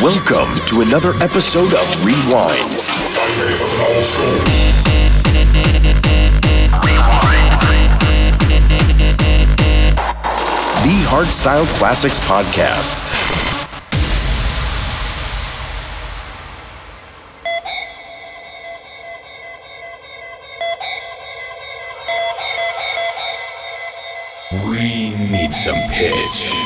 Welcome to another episode of Rewind. The Hardstyle Classics Podcast. We need some pitch.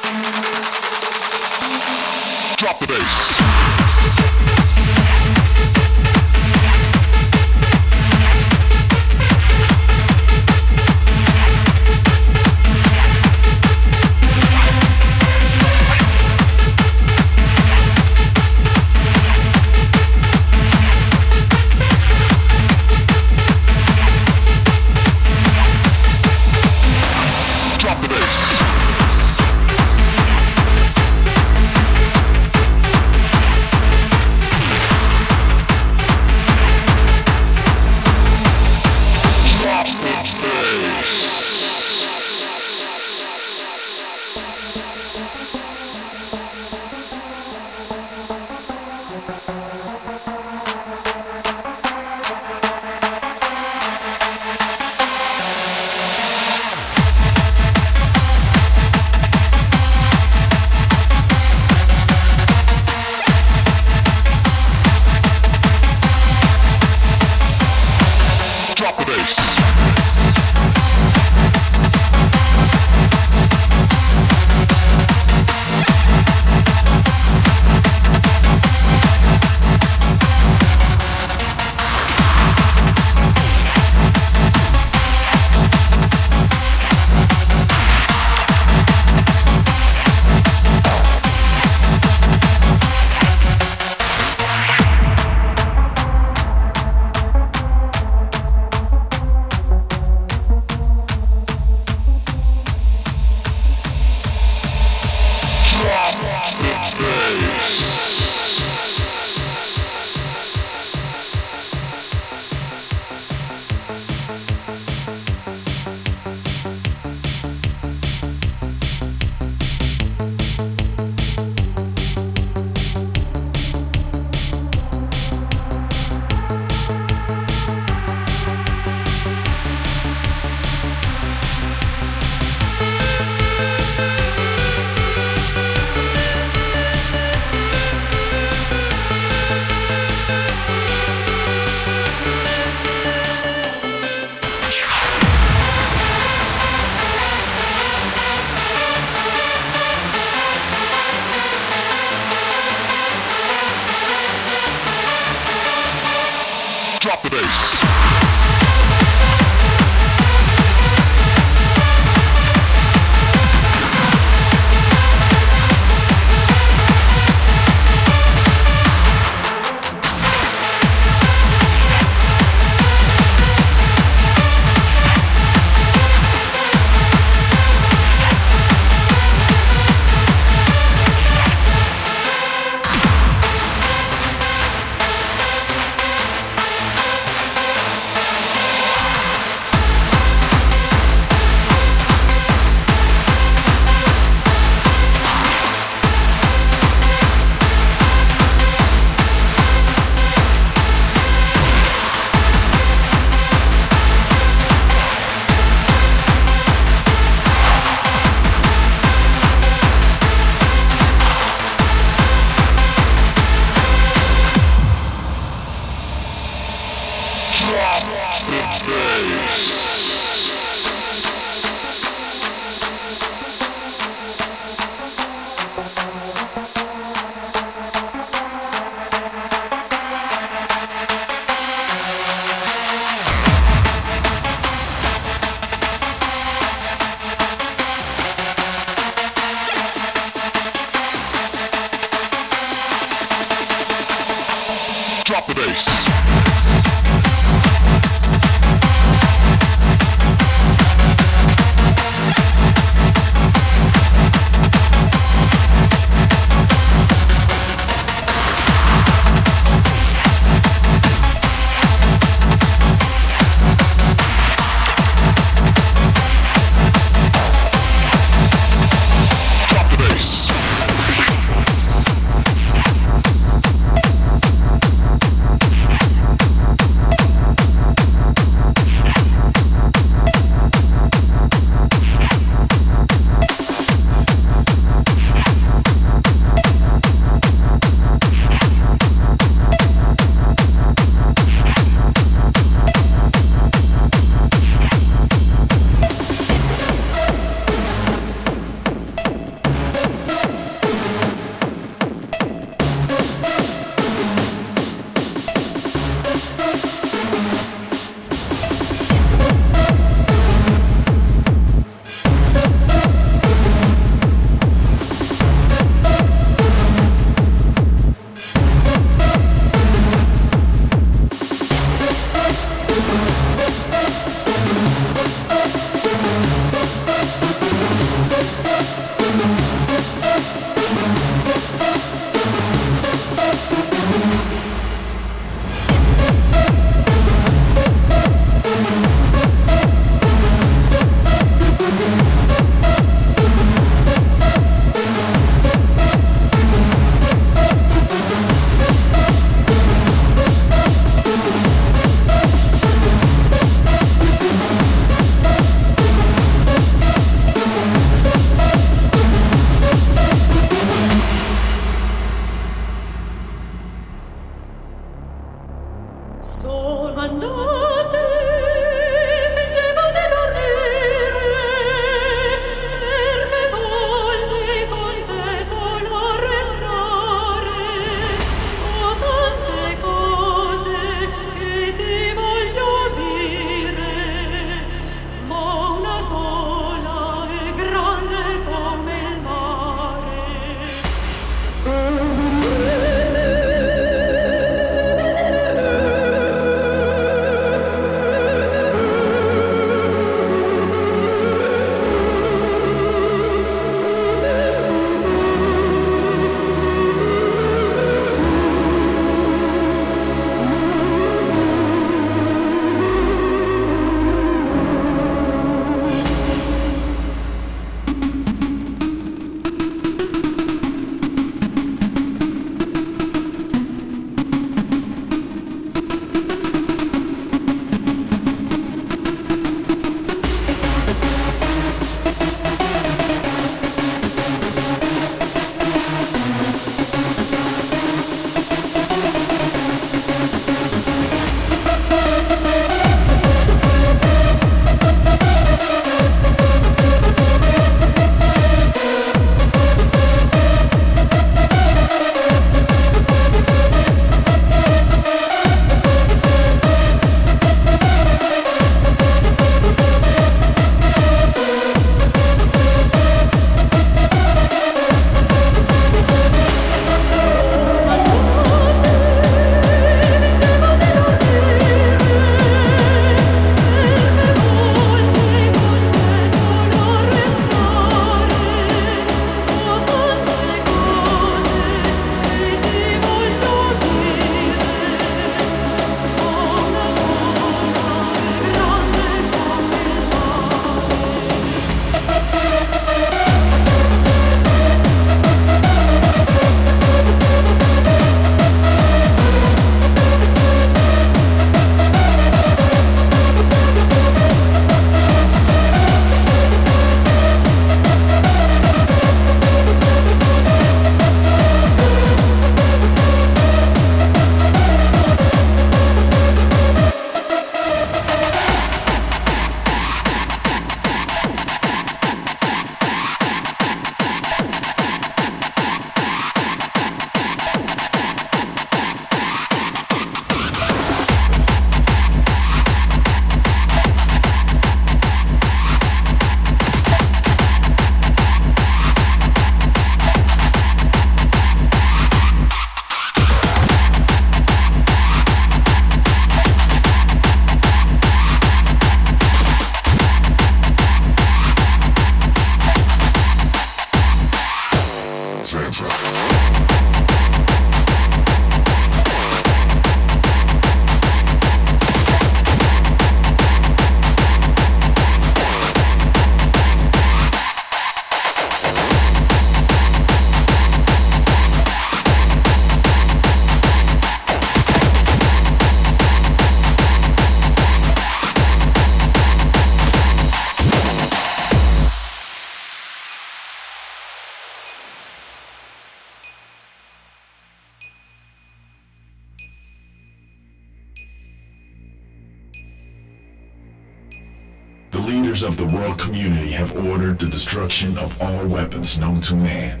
The destruction of all weapons known to man.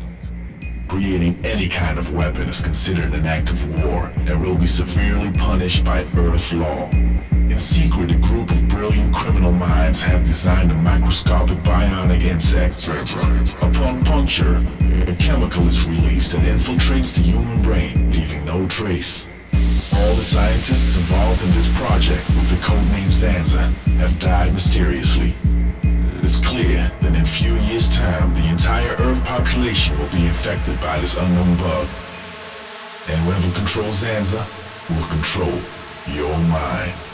Creating any kind of weapon is considered an act of war and will be severely punished by Earth law. In secret, a group of brilliant criminal minds have designed a microscopic bionic insect. Upon puncture, a chemical is released that infiltrates the human brain, leaving no trace. All the scientists involved in this project with the codename Zanza have died mysteriously. It's clear that in a few years' time, the entire Earth population will be infected by this unknown bug. And whoever controls Zanza will control your mind.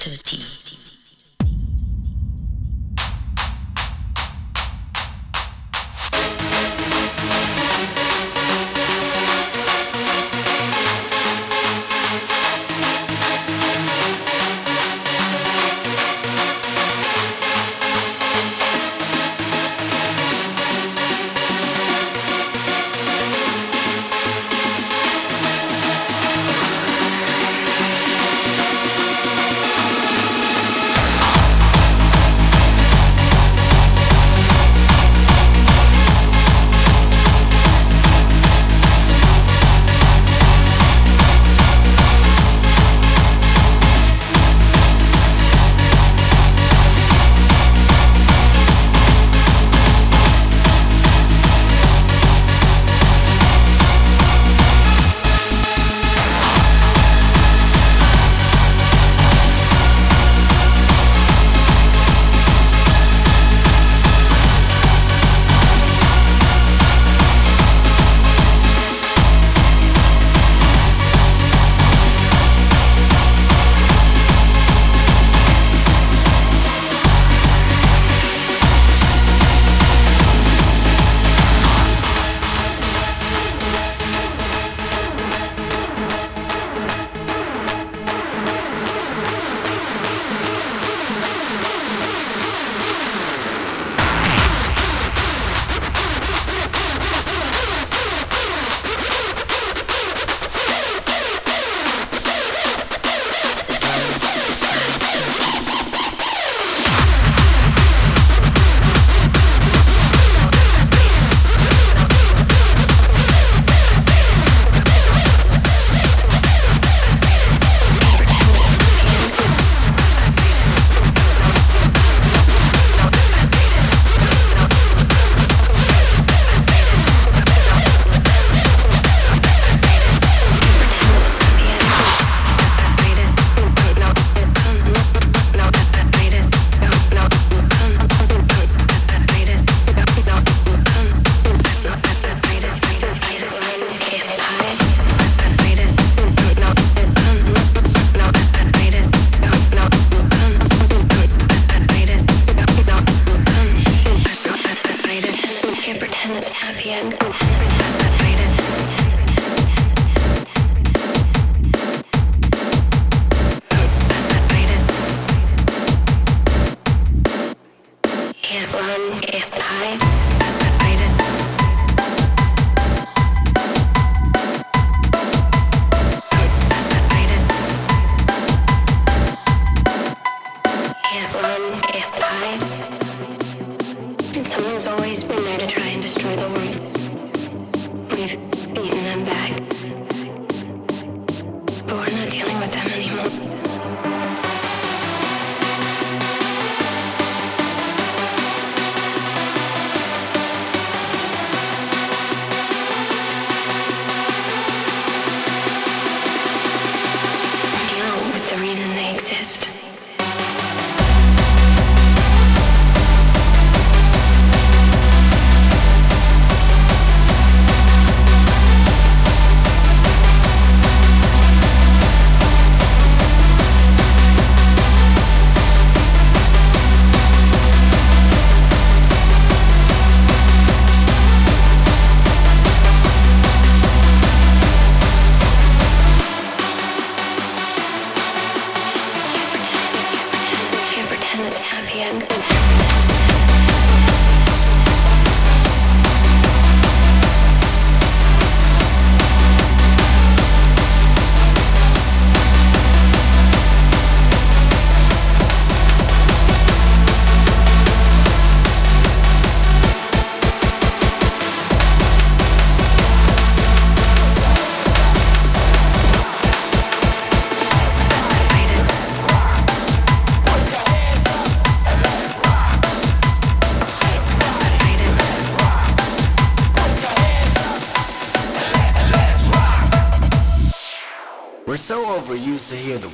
To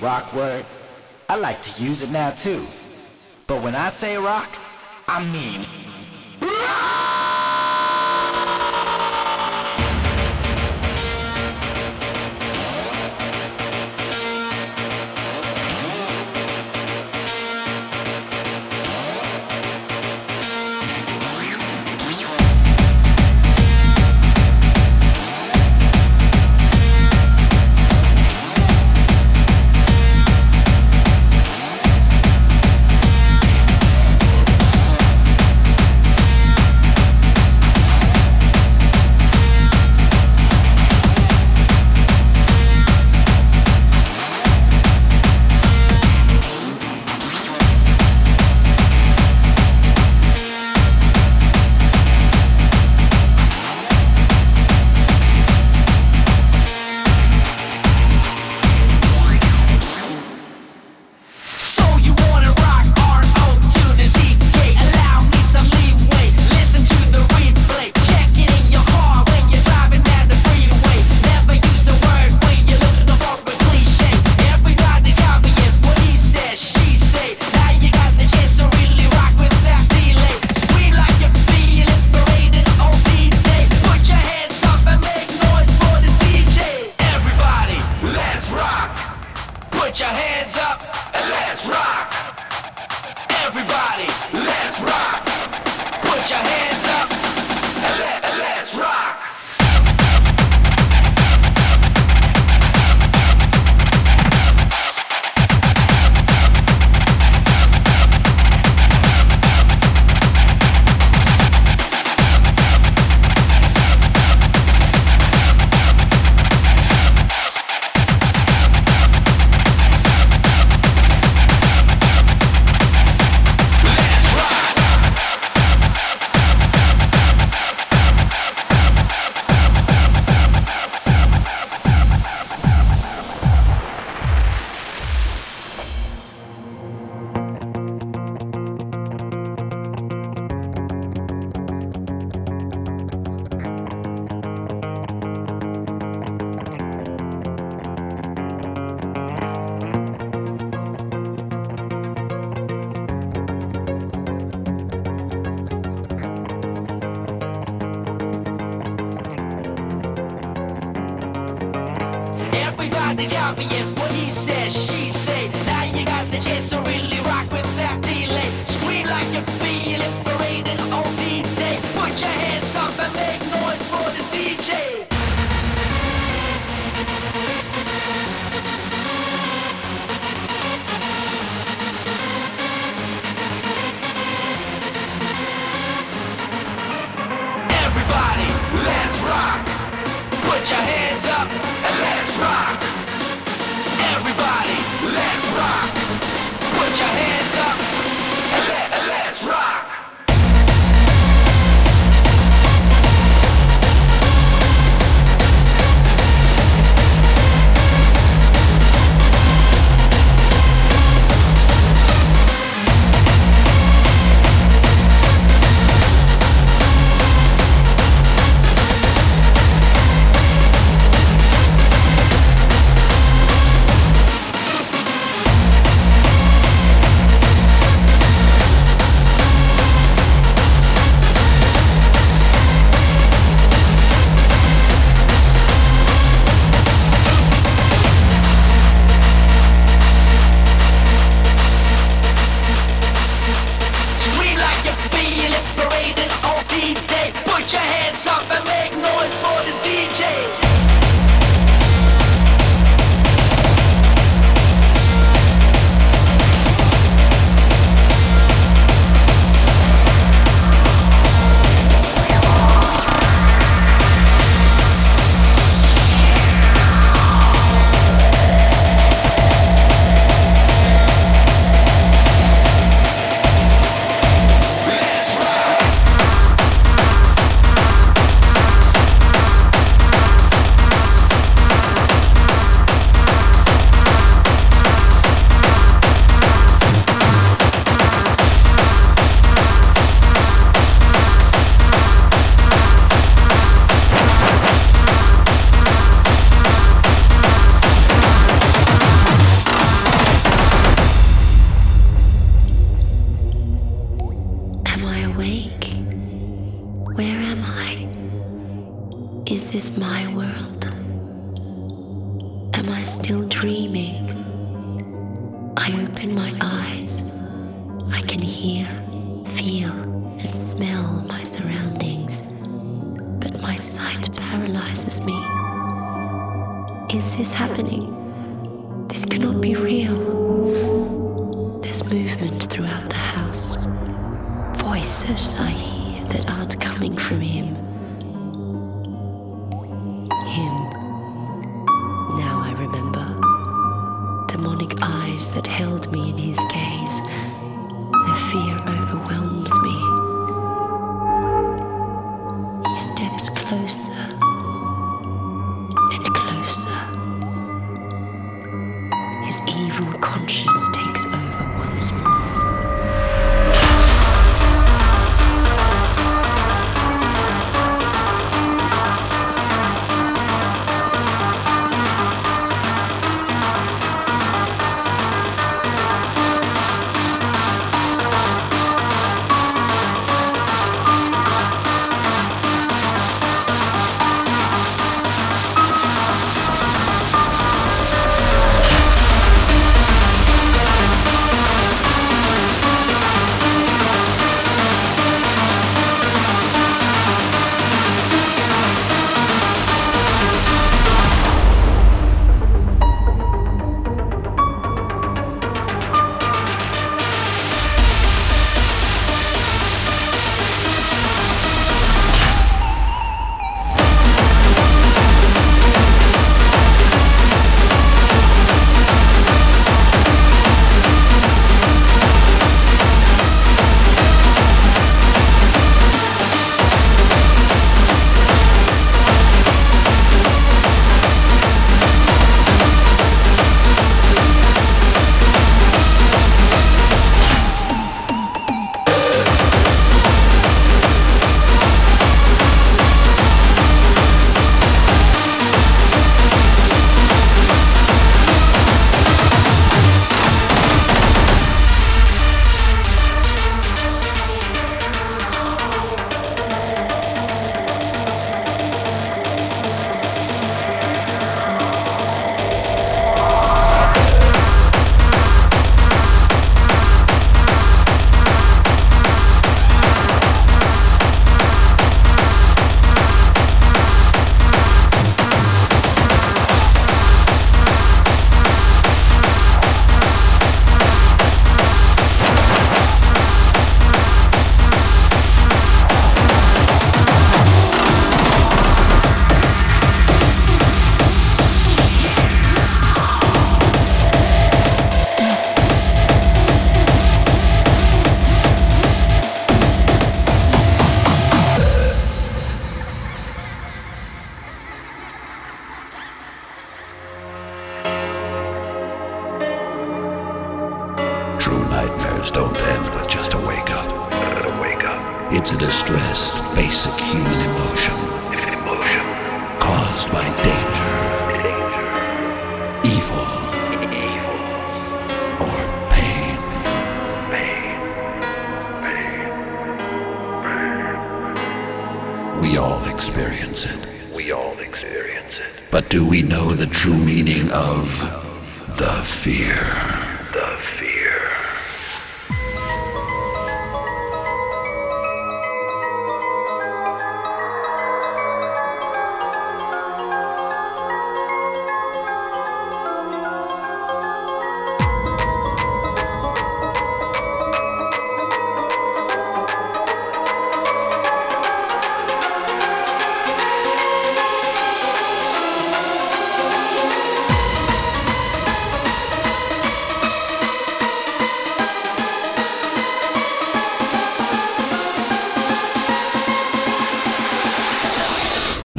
rock word, I like to use it now too. But when I say rock, I mean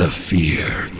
The fear.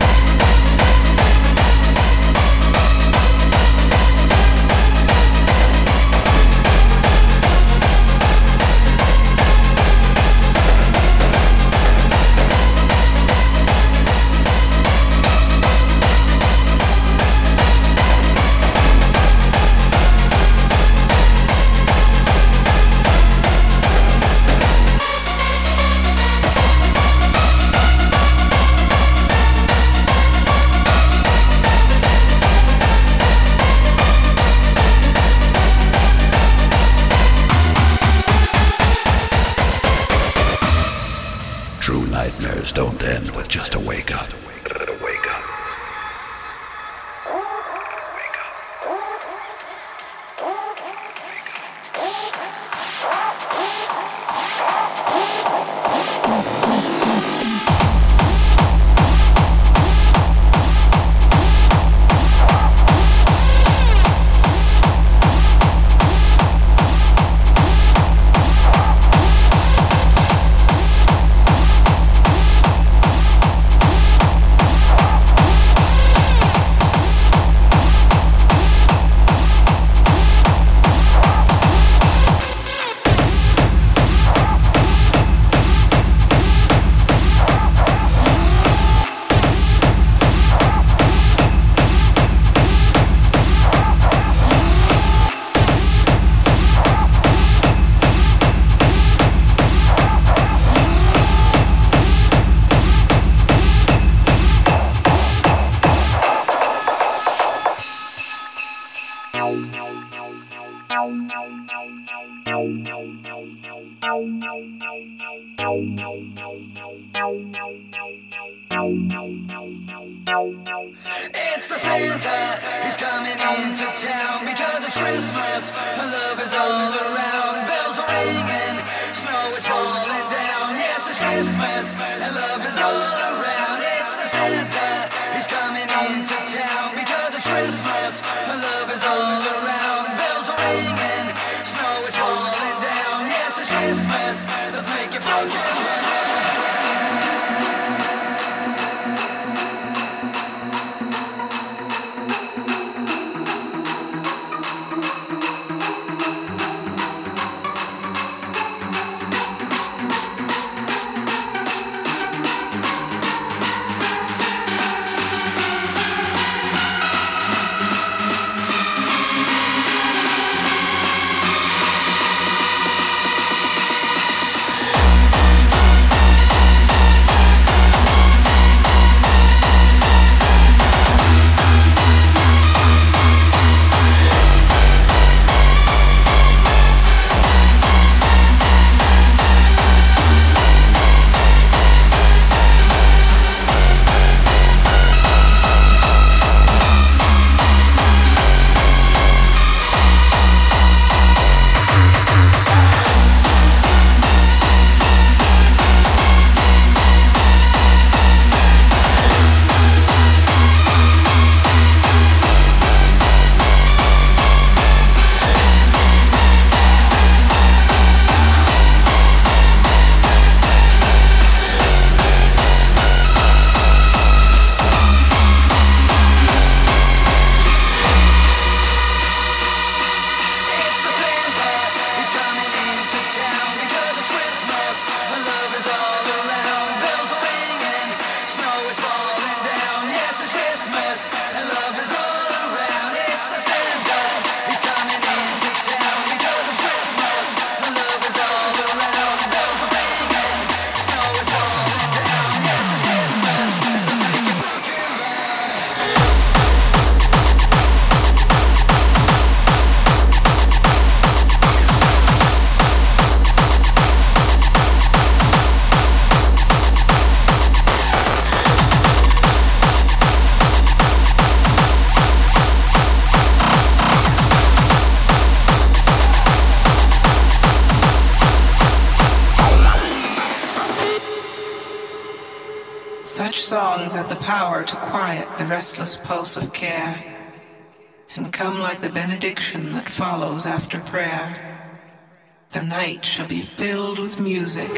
coming in. Such songs have the power to quiet the restless pulse of care and come like the benediction that follows after prayer. The night shall be filled with music.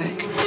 Music.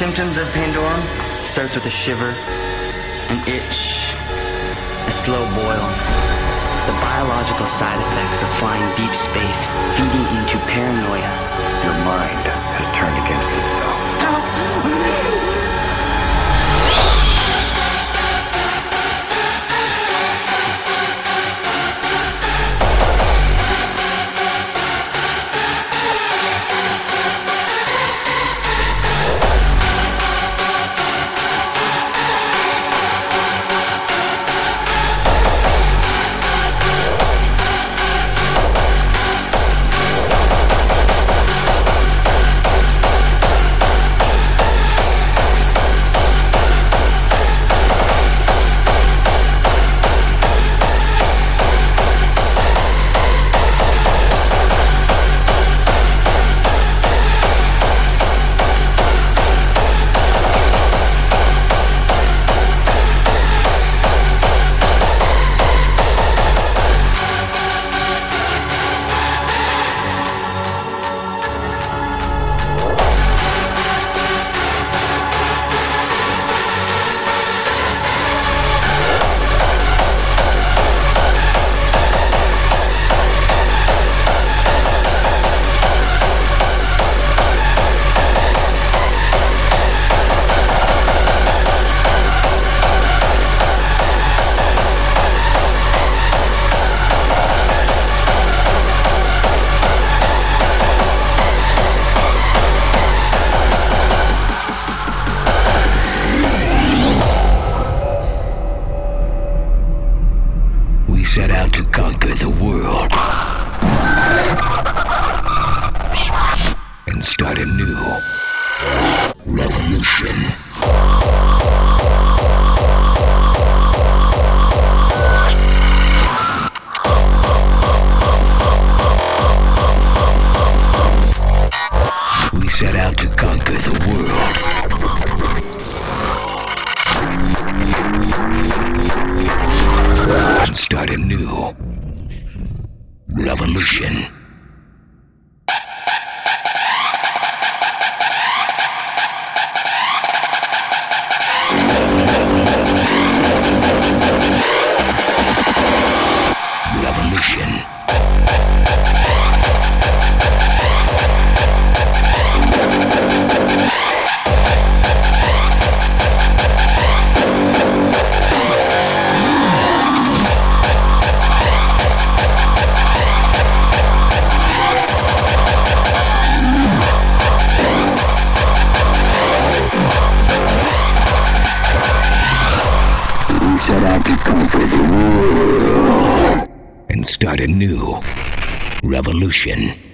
Symptoms of Pandorum starts with a shiver, an itch, a slow boil. The biological side effects of flying deep space feeding into paranoia. Your mind has turned against itself. Start a new revolution.